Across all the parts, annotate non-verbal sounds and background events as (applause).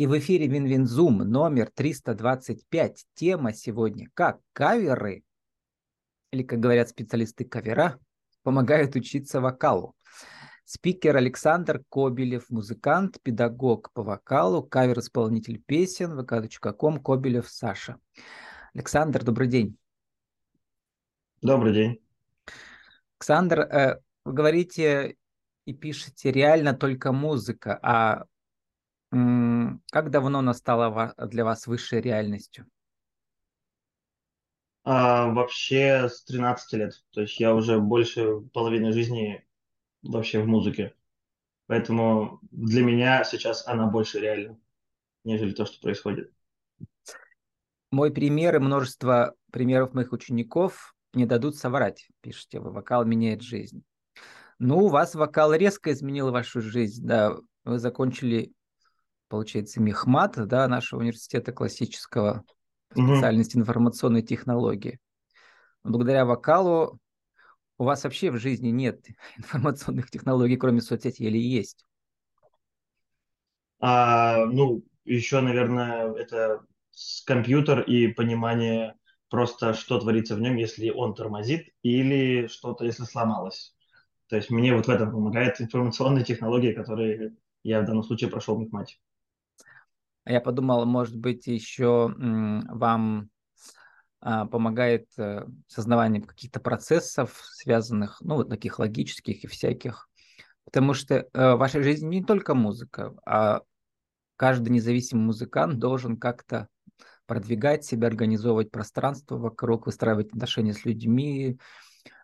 И в эфире Винвинзум номер 325. Тема сегодня «Как каверы, или, как говорят специалисты кавера, помогают учиться вокалу». Спикер Александр Кобелев, музыкант, педагог по вокалу, кавер-исполнитель песен, vk.com, Кобелев Саша. Александр, добрый день. Добрый день. Александр, э, вы говорите и пишете реально только музыка, а как давно она стала для вас высшей реальностью? А, вообще с 13 лет. То есть я уже больше половины жизни вообще в музыке. Поэтому для меня сейчас она больше реальна, нежели то, что происходит. Мой пример и множество примеров моих учеников не дадут соврать, пишите вы. Вокал меняет жизнь. Ну, у вас вокал резко изменил вашу жизнь. Да, вы закончили получается, Мехмат, да, нашего университета классического, специальности информационной технологии. Благодаря вокалу у вас вообще в жизни нет (laughs) информационных технологий, кроме соцсетей, или есть? А, ну, еще, наверное, это компьютер и понимание просто, что творится в нем, если он тормозит, или что-то, если сломалось. То есть мне вот в этом помогает информационные технологии, которые я в данном случае прошел в Мехмате. Я подумал, может быть, еще вам а, помогает э, сознавание каких-то процессов, связанных, ну, вот таких логических и всяких. Потому что э, в вашей жизни не только музыка, а каждый независимый музыкант должен как-то продвигать себя, организовывать пространство вокруг, выстраивать отношения с людьми,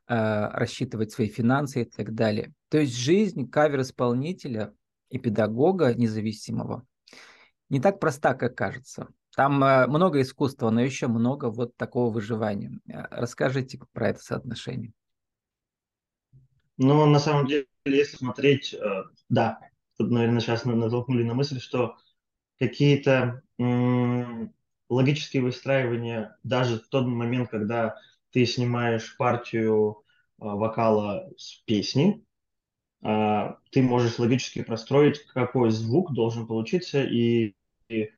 э, рассчитывать свои финансы и так далее. То есть жизнь кавер-исполнителя и педагога независимого не так проста, как кажется. Там э, много искусства, но еще много вот такого выживания. Э, расскажите про это соотношение. Ну, на самом деле, если смотреть, э, да, тут, наверное, сейчас натолкнули на мысль, что какие-то логические выстраивания даже в тот момент, когда ты снимаешь партию вокала с песни, ты можешь логически простроить, какой звук должен получиться, и, и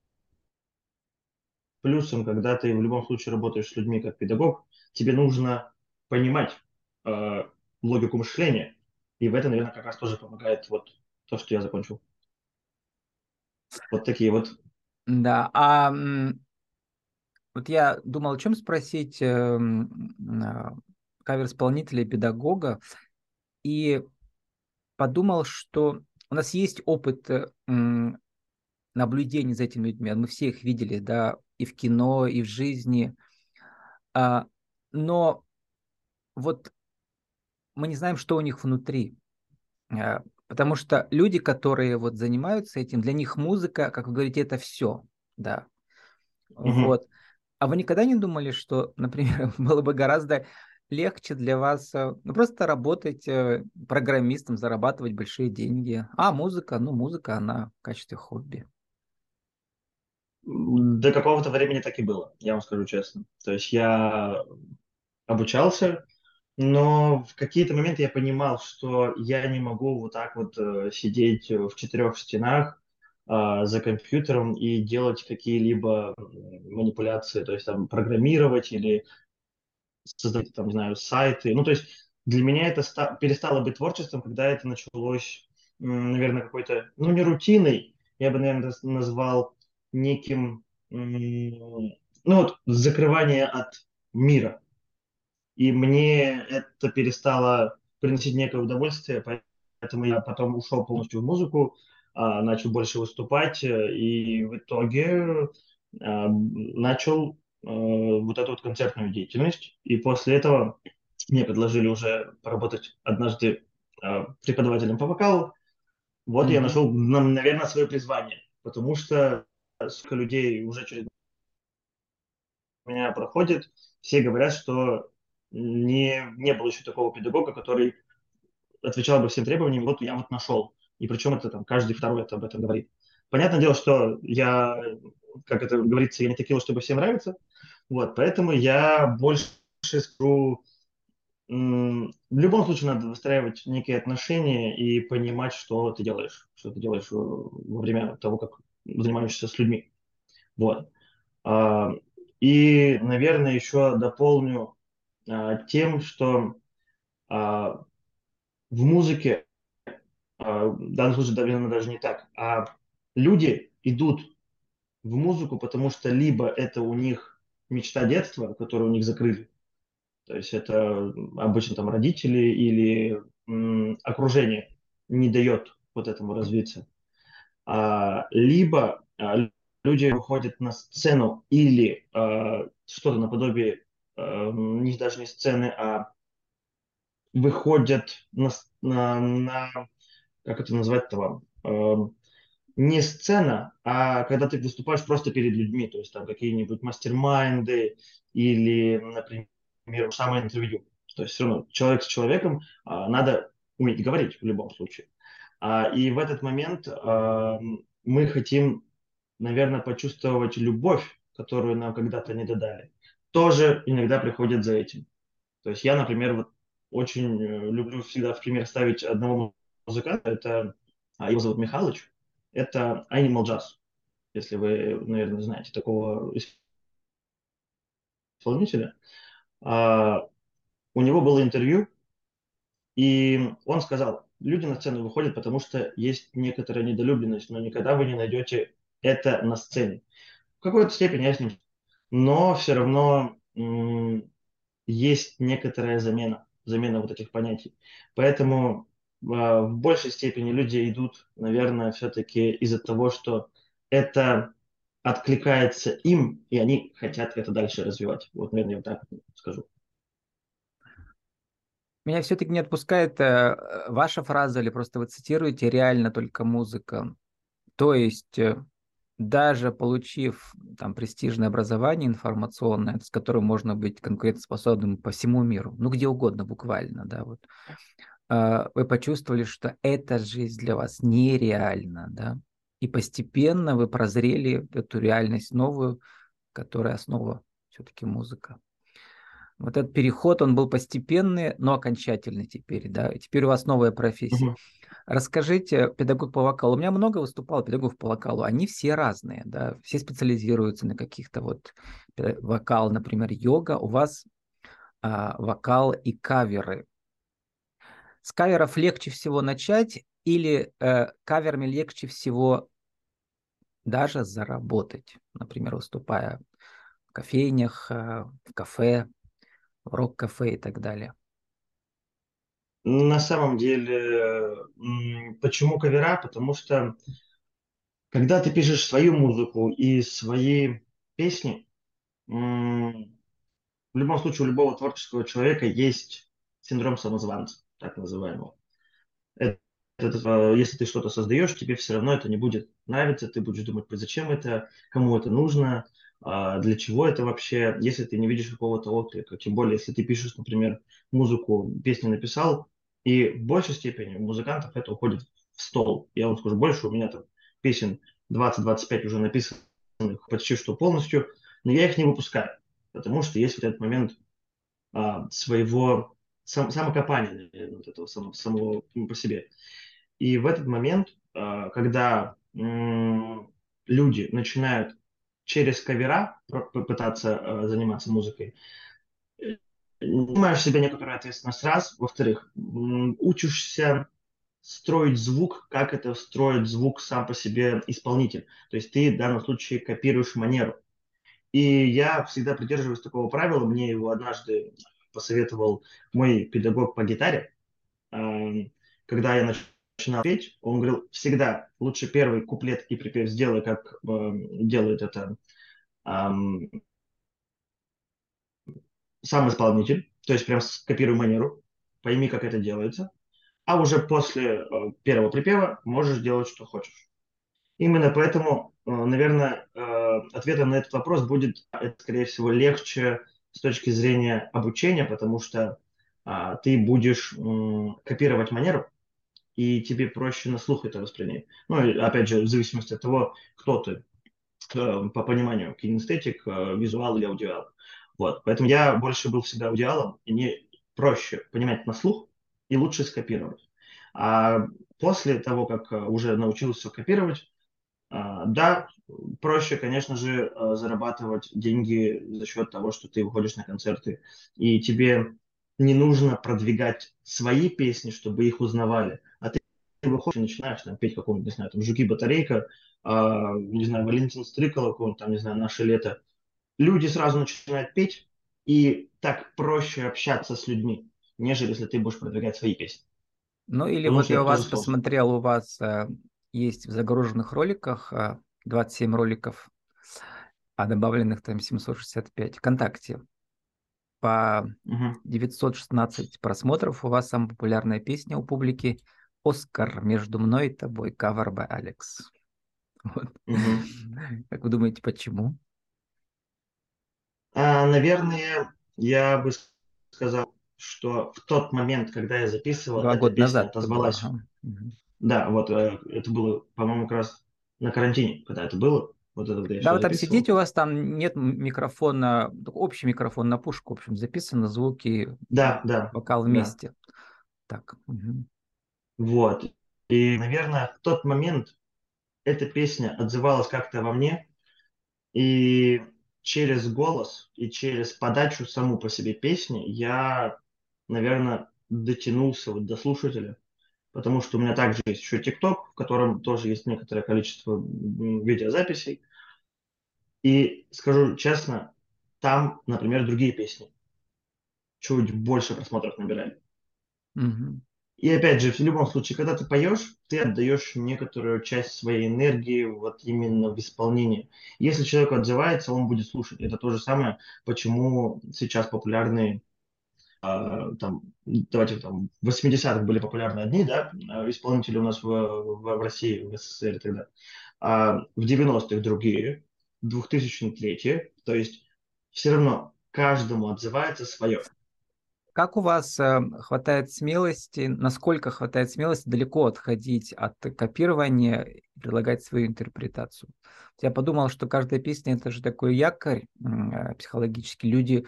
плюсом, когда ты в любом случае работаешь с людьми как педагог, тебе нужно понимать э, логику мышления, и в этом, наверное, как раз тоже помогает вот то, что я закончил. Вот такие вот. Да, а вот я думал, о чем спросить э, кавер-исполнителя и педагога, и подумал, что у нас есть опыт э, наблюдений за этими людьми. Мы все их видели, да, и в кино, и в жизни. А, но вот мы не знаем, что у них внутри. А, потому что люди, которые вот занимаются этим, для них музыка, как вы говорите, это все, да. Угу. Вот. А вы никогда не думали, что, например, (laughs) было бы гораздо легче для вас э, ну, просто работать э, программистом, зарабатывать большие деньги. А музыка, ну музыка, она в качестве хобби. До какого-то времени так и было, я вам скажу честно. То есть я обучался, но в какие-то моменты я понимал, что я не могу вот так вот э, сидеть в четырех стенах э, за компьютером и делать какие-либо манипуляции, то есть там программировать или создать, там, не знаю, сайты. Ну, то есть для меня это ста- перестало быть творчеством, когда это началось, наверное, какой-то, ну, не рутиной, я бы, наверное, назвал неким, ну, вот, закрывание от мира. И мне это перестало приносить некое удовольствие, поэтому я потом ушел полностью в музыку, а, начал больше выступать, э, и в итоге а, начал Э, вот эту вот концертную деятельность. И после этого мне предложили уже поработать однажды э, преподавателем по вокалу. Вот mm-hmm. я нашел, наверное, свое призвание, потому что сколько людей уже через меня проходит, все говорят, что не, не было еще такого педагога, который отвечал бы всем требованиям, вот я вот нашел. И причем это там каждый второй это об этом говорит. Понятное дело, что я, как это говорится, я не текила, чтобы всем нравится, вот, поэтому я больше скажу, в любом случае надо выстраивать некие отношения и понимать, что ты делаешь, что ты делаешь во время того, как занимаешься с людьми. Вот. А, и, наверное, еще дополню а, тем, что а, в музыке, в данном случае, наверное, даже не так, а люди идут в музыку, потому что либо это у них мечта детства, которую у них закрыли, то есть это обычно там родители или окружение не дает вот этому развиться. А, либо а, люди выходят на сцену или а, что-то наподобие, не даже не сцены, а выходят на, на, на как это назвать-то вам, а, не сцена, а когда ты выступаешь просто перед людьми, то есть там какие-нибудь мастер-майнды или, например, самое интервью. То есть все равно человек с человеком надо уметь говорить в любом случае. А, и в этот момент мы хотим, наверное, почувствовать любовь, которую нам когда-то не додали. Тоже иногда приходит за этим. То есть я, например, вот очень э, люблю всегда в пример ставить одного музыканта. Это а, его зовут Михалыч. Это Animal Jazz, если вы, наверное, знаете такого исполнителя. А, у него было интервью, и он сказал, люди на сцену выходят, потому что есть некоторая недолюбленность, но никогда вы не найдете это на сцене. В какой-то степени я с ним, но все равно м- есть некоторая замена, замена вот этих понятий. Поэтому э, в большей степени люди идут, наверное, все-таки из-за того, что это откликается им, и они хотят это дальше развивать. Вот, наверное, я вот так скажу. Меня все-таки не отпускает э, ваша фраза, или просто вы цитируете реально только музыка. То есть э, даже получив там престижное образование информационное, с которым можно быть конкурентоспособным по всему миру, ну где угодно буквально, да, вот, э, вы почувствовали, что эта жизнь для вас нереальна, да, и постепенно вы прозрели эту реальность новую, которая основа все-таки музыка. Вот этот переход, он был постепенный, но окончательный теперь, да. И теперь у вас новая профессия. Угу. Расскажите, педагог по вокалу. У меня много выступало педагогов по вокалу. Они все разные, да. Все специализируются на каких-то вот вокал, например, йога. У вас а, вокал и каверы. С каверов легче всего начать или э, каверами легче всего даже заработать, например, выступая в кофейнях, э, в кафе, рок-кафе и так далее? На самом деле, почему кавера? Потому что когда ты пишешь свою музыку и свои песни, в любом случае у любого творческого человека есть синдром самозванца, так называемого. Это, это, если ты что-то создаешь, тебе все равно это не будет нравиться, ты будешь думать, зачем это, кому это нужно, для чего это вообще, если ты не видишь какого-то отклика. Тем более, если ты пишешь, например, музыку, песни написал, и в большей степени у музыкантов это уходит в стол. Я вам скажу больше, у меня там песен 20-25 уже написанных почти что полностью, но я их не выпускаю, потому что есть вот этот момент а, своего сам, самокопания, наверное, вот этого самого, самого по себе. И в этот момент, а, когда м- люди начинают через кавера попытаться э, заниматься музыкой, снимаешь себе некоторую ответственность раз, во-вторых, учишься строить звук, как это строит звук сам по себе исполнитель. То есть ты в данном случае копируешь манеру. И я всегда придерживаюсь такого правила, мне его однажды посоветовал мой педагог по гитаре, эм, когда я начинал петь, он говорил, всегда лучше первый куплет и припев сделай, как эм, делает это эм, сам исполнитель, то есть прям скопируй манеру, пойми, как это делается, а уже после э, первого припева можешь делать, что хочешь. Именно поэтому, э, наверное, э, ответом на этот вопрос будет, это, скорее всего, легче с точки зрения обучения, потому что э, ты будешь э, копировать манеру, и тебе проще на слух это воспринять. Ну, опять же, в зависимости от того, кто ты. Э, по пониманию кинестетик, э, визуал или аудиал. Вот. Поэтому я больше был всегда аудиалом, и мне проще понимать на слух и лучше скопировать. А после того, как э, уже научился копировать, да, проще, конечно же, зарабатывать деньги за счет того, что ты выходишь на концерты, и тебе не нужно продвигать свои песни, чтобы их узнавали, а ты выходишь и начинаешь там петь какого-нибудь, не знаю, там «Жуки-батарейка», а, не знаю, Валентин Стрыкало, какого-нибудь там, не знаю, «Наше лето». Люди сразу начинают петь, и так проще общаться с людьми, нежели если ты будешь продвигать свои песни. Ну или Потому вот я у вас посмотрел, у вас э, есть в загруженных роликах 27 э, роликов, а добавленных там 765 ВКонтакте. По угу. 916 просмотров у вас самая популярная песня у публики «Оскар между мной и тобой» кавер by Алекс. (laughs) Вот. Угу. Как вы думаете, почему? А, наверное, я бы сказал, что в тот момент, когда я записывал, Два эта года песня назад отозвалась. Ага. Да, вот э, это было, по-моему, как раз на карантине, когда это было. Вот это, да, вы там сидите, у вас там нет микрофона, общий микрофон на пушку, в общем, записаны звуки, да, да, вокал вместе. Да. Так. Угу. Вот. И, наверное, в тот момент эта песня отзывалась как-то во мне, и через голос и через подачу саму по себе песни я, наверное, дотянулся вот до слушателя потому что у меня также есть еще ТикТок, в котором тоже есть некоторое количество видеозаписей. И скажу честно, там, например, другие песни чуть больше просмотров набирали. Угу. И опять же, в любом случае, когда ты поешь, ты отдаешь некоторую часть своей энергии вот именно в исполнении. Если человек отзывается, он будет слушать. Это то же самое, почему сейчас популярны а, там, давайте там, в 80-х были популярны одни, да, а, исполнители у нас в, в, в России, в СССР далее. А в 90-х другие, 2003 то есть все равно каждому отзывается свое. Как у вас э, хватает смелости, насколько хватает смелости далеко отходить от копирования и предлагать свою интерпретацию? Я подумал, что каждая песня это же такой якорь э, психологический. Люди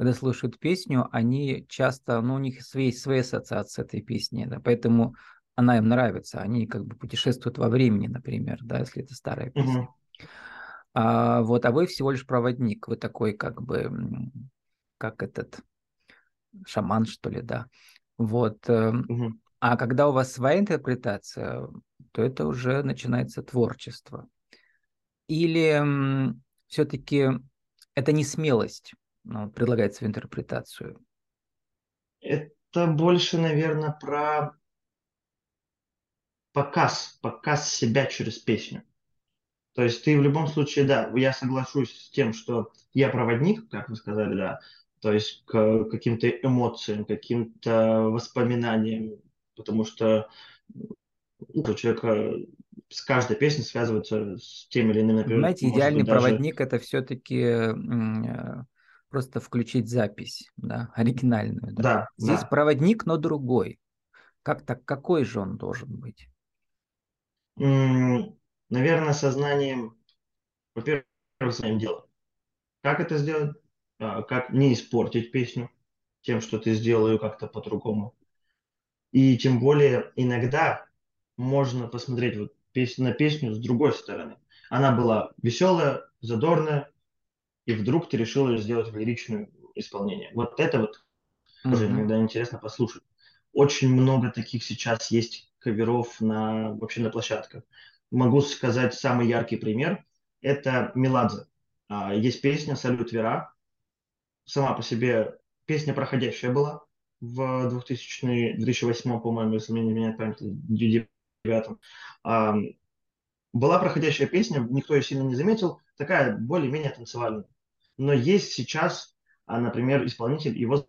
когда слушают песню, они часто, ну, у них свои, свои ассоциации с этой песней, да, поэтому она им нравится, они как бы путешествуют во времени, например, да, если это старая песня. Uh-huh. А, вот, а вы всего лишь проводник, вы такой как бы, как этот шаман, что ли, да. Вот. Uh-huh. А когда у вас своя интерпретация, то это уже начинается творчество. Или все-таки это не смелость, ну, предлагает свою интерпретацию? Это больше, наверное, про показ, показ себя через песню. То есть ты в любом случае, да, я соглашусь с тем, что я проводник, как вы сказали, да, то есть к каким-то эмоциям, каким-то воспоминаниям, потому что у человека с каждой песней связывается с тем или иным, например, Знаете, идеальный быть, проводник даже... это все-таки э, просто включить запись, да, оригинальную. Да. да Здесь да. проводник, но другой. Как так? Какой же он должен быть? Наверное, сознанием, во-первых, сознанием дела. Как это сделать? А, как не испортить песню тем, что ты сделал ее как-то по-другому. И тем более иногда можно посмотреть вот песню, на песню с другой стороны. Она была веселая, задорная, и вдруг ты решил ее сделать в лиричное исполнение. Вот это вот mm-hmm. тоже иногда интересно послушать. Очень много таких сейчас есть каверов на, вообще на площадках. Могу сказать самый яркий пример. Это Меладзе. А, есть песня «Салют Вера». Сама по себе песня проходящая была в 2000 2008, по-моему, если мне не меняет память, 2009. Была проходящая песня, никто ее сильно не заметил, такая более-менее танцевальная. Но есть сейчас, а, например, исполнитель, его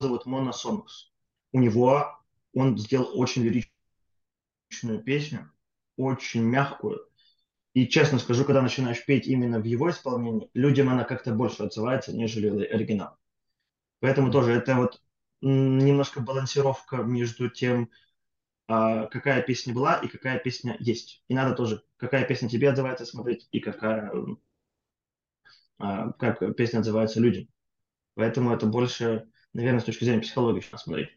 зовут Мона Сонус. У него он сделал очень лиричную песню, очень мягкую. И честно скажу, когда начинаешь петь именно в его исполнении, людям она как-то больше отзывается, нежели оригинал. Поэтому тоже это вот немножко балансировка между тем, а, какая песня была и какая песня есть. И надо тоже, какая песня тебе отзывается смотреть и какая а, как песня отзывается людям. Поэтому это больше, наверное, с точки зрения психологии надо смотреть.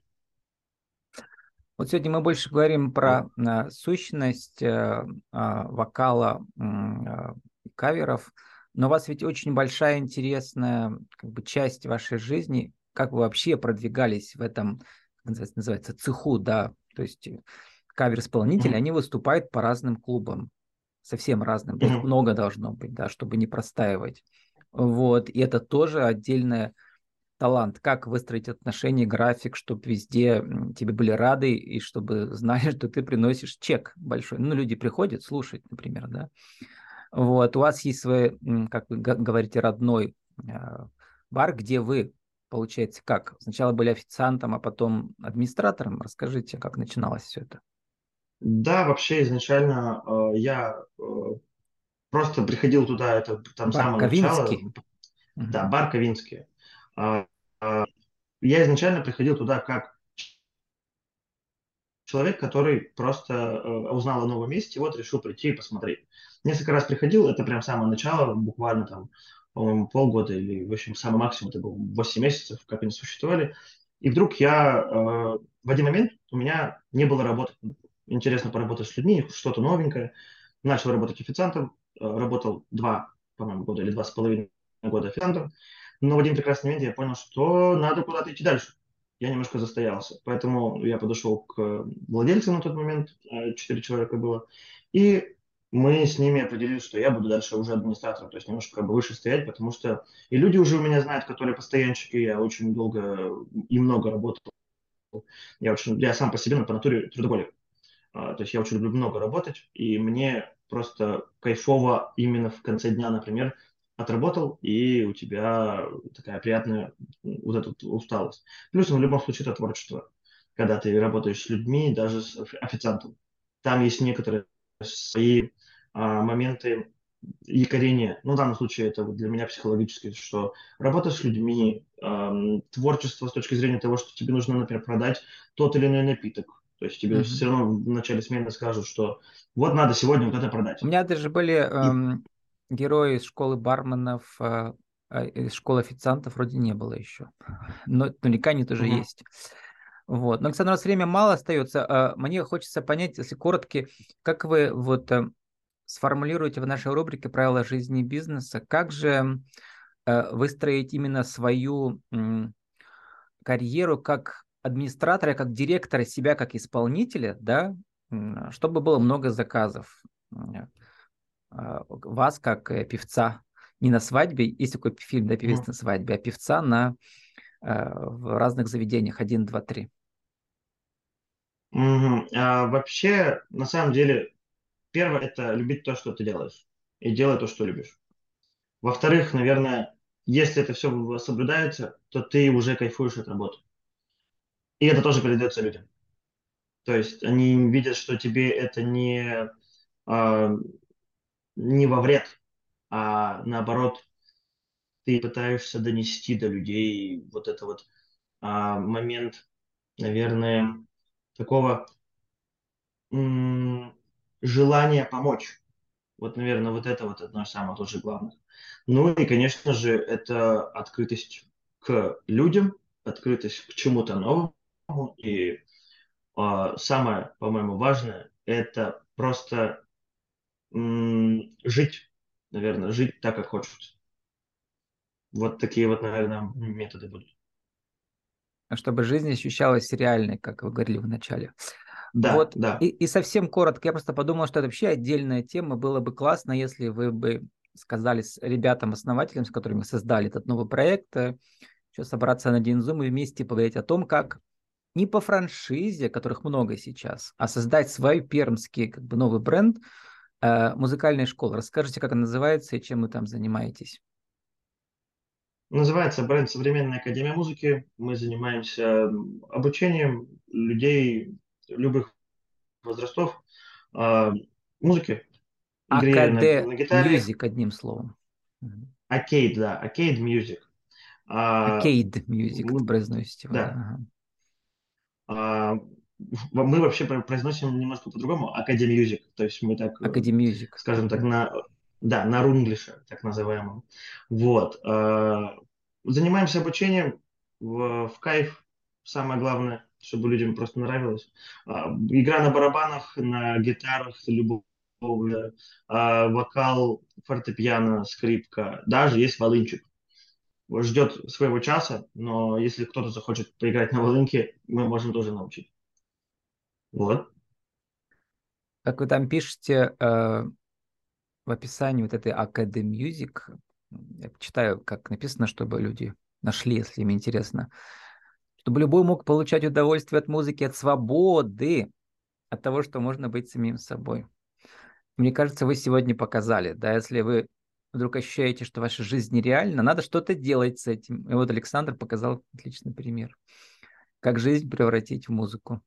Вот сегодня мы больше говорим про э, сущность э, э, вокала э, каверов, но у вас ведь очень большая интересная как бы, часть вашей жизни, как вы вообще продвигались в этом, как называется, цеху, да, то есть кавер-исполнители, mm-hmm. они выступают по разным клубам, совсем разным, mm-hmm. их много должно быть, да, чтобы не простаивать. Вот, и это тоже отдельная талант, как выстроить отношения, график, чтобы везде тебе были рады и чтобы (laughs) знали, что ты приносишь чек большой. Ну, люди приходят слушать, например, да. Вот, у вас есть свой, как вы говорите, родной а, бар, где вы, получается, как? Сначала были официантом, а потом администратором. Расскажите, как начиналось все это? Да, вообще изначально э, я э, просто приходил туда, это там бар самое начало. Да, бар Ковинский. Э, э, я изначально приходил туда как человек, который просто э, узнал о новом месте, вот решил прийти и посмотреть. Несколько раз приходил, это прям самое начало, буквально там, по-моему, полгода или, в общем, самый максимум, это был 8 месяцев, как они существовали. И вдруг я э, в один момент у меня не было работы. Интересно поработать с людьми, что-то новенькое. Начал работать официантом, э, работал два, по-моему, года или два с половиной года официантом. Но в один прекрасный момент я понял, что надо куда-то идти дальше я немножко застоялся. Поэтому я подошел к владельцу на тот момент, э, четыре человека было, и мы с ними определили, что я буду дальше уже администратором, то есть немножко как бы выше стоять, потому что и люди уже у меня знают, которые постоянщики, я очень долго и много работал. Я, очень, я сам по себе на по натуре трудоголик. А, то есть я очень люблю много работать, и мне просто кайфово именно в конце дня, например, отработал, и у тебя такая приятная вот эта усталость. Плюс в любом случае это творчество, когда ты работаешь с людьми, даже с официантом. Там есть некоторые свои а, моменты якорения. Ну, в данном случае это для меня психологически, что работа с людьми, эм, творчество с точки зрения того, что тебе нужно, например, продать тот или иной напиток. То есть тебе mm-hmm. все равно в начале смены скажут, что вот надо сегодня вот это продать. У меня даже были эм, герои из школы барменов, э, а, из школы официантов вроде не было еще. (laughs) Но наверняка они тоже mm-hmm. есть. Вот. Но, Александр, у нас время мало остается. А, мне хочется понять, если коротко, как вы вот э, сформулируете в нашей рубрике «Правила жизни и бизнеса», как же э, выстроить именно свою карьеру как администратора, как директора, себя как исполнителя, да, чтобы было много заказов. А, вас как э, певца не на свадьбе, есть такой фильм, да, певец mm. на свадьбе, а певца на э, в разных заведениях один, два, три. Mm-hmm. А, вообще, на самом деле, первое это любить то, что ты делаешь, и делать то, что любишь. Во-вторых, наверное, если это все соблюдается, то ты уже кайфуешь от работы. И это тоже передается людям. То есть они видят, что тебе это не а, не во вред, а наоборот, ты пытаешься донести до людей вот это вот а, момент, наверное, такого м- желания помочь. Вот, наверное, вот это вот одно самых тоже главных. Ну и, конечно же, это открытость к людям, открытость к чему-то новому. И а, самое, по-моему, важное, это просто жить, наверное, жить так, как хочется. Вот такие вот, наверное, методы будут. А чтобы жизнь ощущалась реальной, как вы говорили в начале. Да, вот. да. И, и совсем коротко, я просто подумал, что это вообще отдельная тема. Было бы классно, если вы бы сказали с ребятам-основателям, с которыми создали этот новый проект, э, еще собраться на один зум и вместе поговорить о том, как не по франшизе, которых много сейчас, а создать свой пермский как бы новый бренд – Э, музыкальная школа. Расскажите, как она называется и чем вы там занимаетесь? Называется бренд «Современная академия музыки». Мы занимаемся обучением людей любых возрастов э, музыки. Игре на, на гитаре. Music, одним словом. Arcade, да, Arcade Music. Arcade Music, вы произносите. Да. Ага мы вообще произносим немножко по-другому Music, то есть мы так, Academy Music. скажем так, на, да, на рунглише, так называемом. Вот. Э, занимаемся обучением в, в кайф, самое главное. чтобы людям просто нравилось. А, игра на барабанах, на гитарах, любовь, вокал, фортепиано, скрипка, даже есть волынчик. Ждет своего часа, но если кто-то захочет поиграть на волынке, мы можем тоже научить. Вот. Как вы там пишете э, в описании вот этой Academy Music, я читаю, как написано, чтобы люди нашли, если им интересно, чтобы любой мог получать удовольствие от музыки, от свободы, от того, что можно быть самим собой. Мне кажется, вы сегодня показали, да, если вы вдруг ощущаете, что ваша жизнь нереальна, надо что-то делать с этим. И вот Александр показал отличный пример, как жизнь превратить в музыку.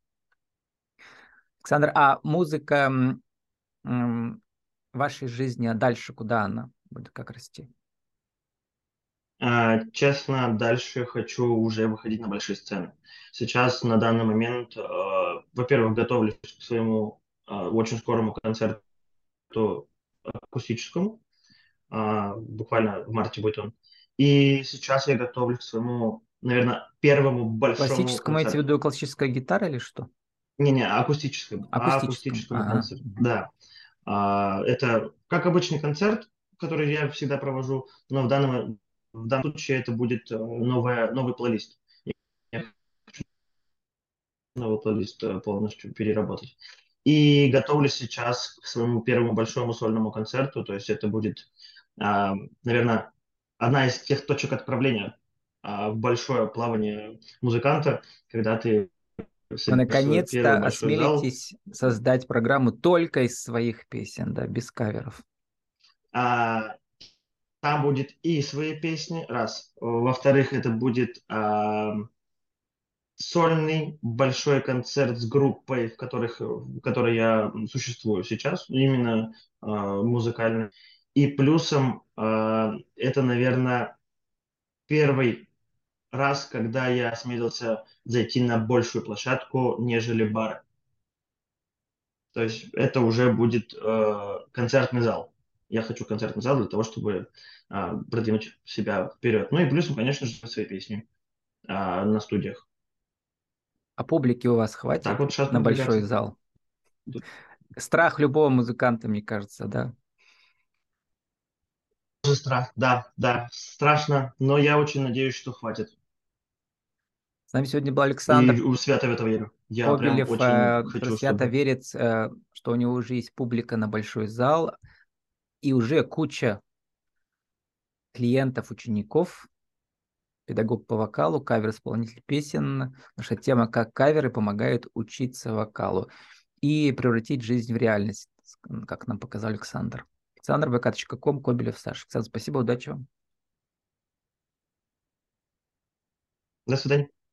Александр, а музыка вашей жизни, а дальше куда она будет, как расти? А, честно, дальше хочу уже выходить на большие сцены. Сейчас, на данный момент, а, во-первых, готовлюсь к своему а, очень скорому концерту акустическому. Буквально в марте будет он. И сейчас я готовлюсь к своему, наверное, первому большому Классическому, имеете в виду классическая гитара или что? Не-не, акустическому. Акустическому ага. концерту, да. Это как обычный концерт, который я всегда провожу, но в данном в данном случае это будет э, новая, новый плейлист. Новый плейлист э, полностью переработать. И готовлюсь сейчас к своему первому большому сольному концерту. То есть это будет, а, наверное, одна из тех точек отправления а, в большое плавание музыканта, когда ты вы наконец-то осмелитесь зал. создать программу только из своих песен, да, без каверов. А, там будет и свои песни, раз. Во-вторых, это будет э, сольный большой концерт с группой, в, которых, в которой я существую сейчас, именно э, музыкально. И плюсом э, это, наверное, первый раз, когда я осмелился зайти на большую площадку, нежели бар. То есть это уже будет э, концертный зал. Я хочу концертный зал для того, чтобы а, продвинуть себя вперед. Ну и плюсом, конечно же, свои песни а, на студиях. А публики у вас хватит так вот на большой зал? Страх любого музыканта, мне кажется, да? Страх, да, да, страшно, но я очень надеюсь, что хватит. С нами сегодня был Александр. И свято в это верю. Я Кобелев, прям очень э, хочу, свято чтобы... верит, э, что у него уже есть публика на большой зал, и уже куча клиентов, учеников, педагог по вокалу, кавер-исполнитель песен. Наша тема «Как каверы помогают учиться вокалу» и превратить жизнь в реальность, как нам показал Александр. Александр, vk.com, Кобелев, Саша. Александр, спасибо, удачи вам. До свидания.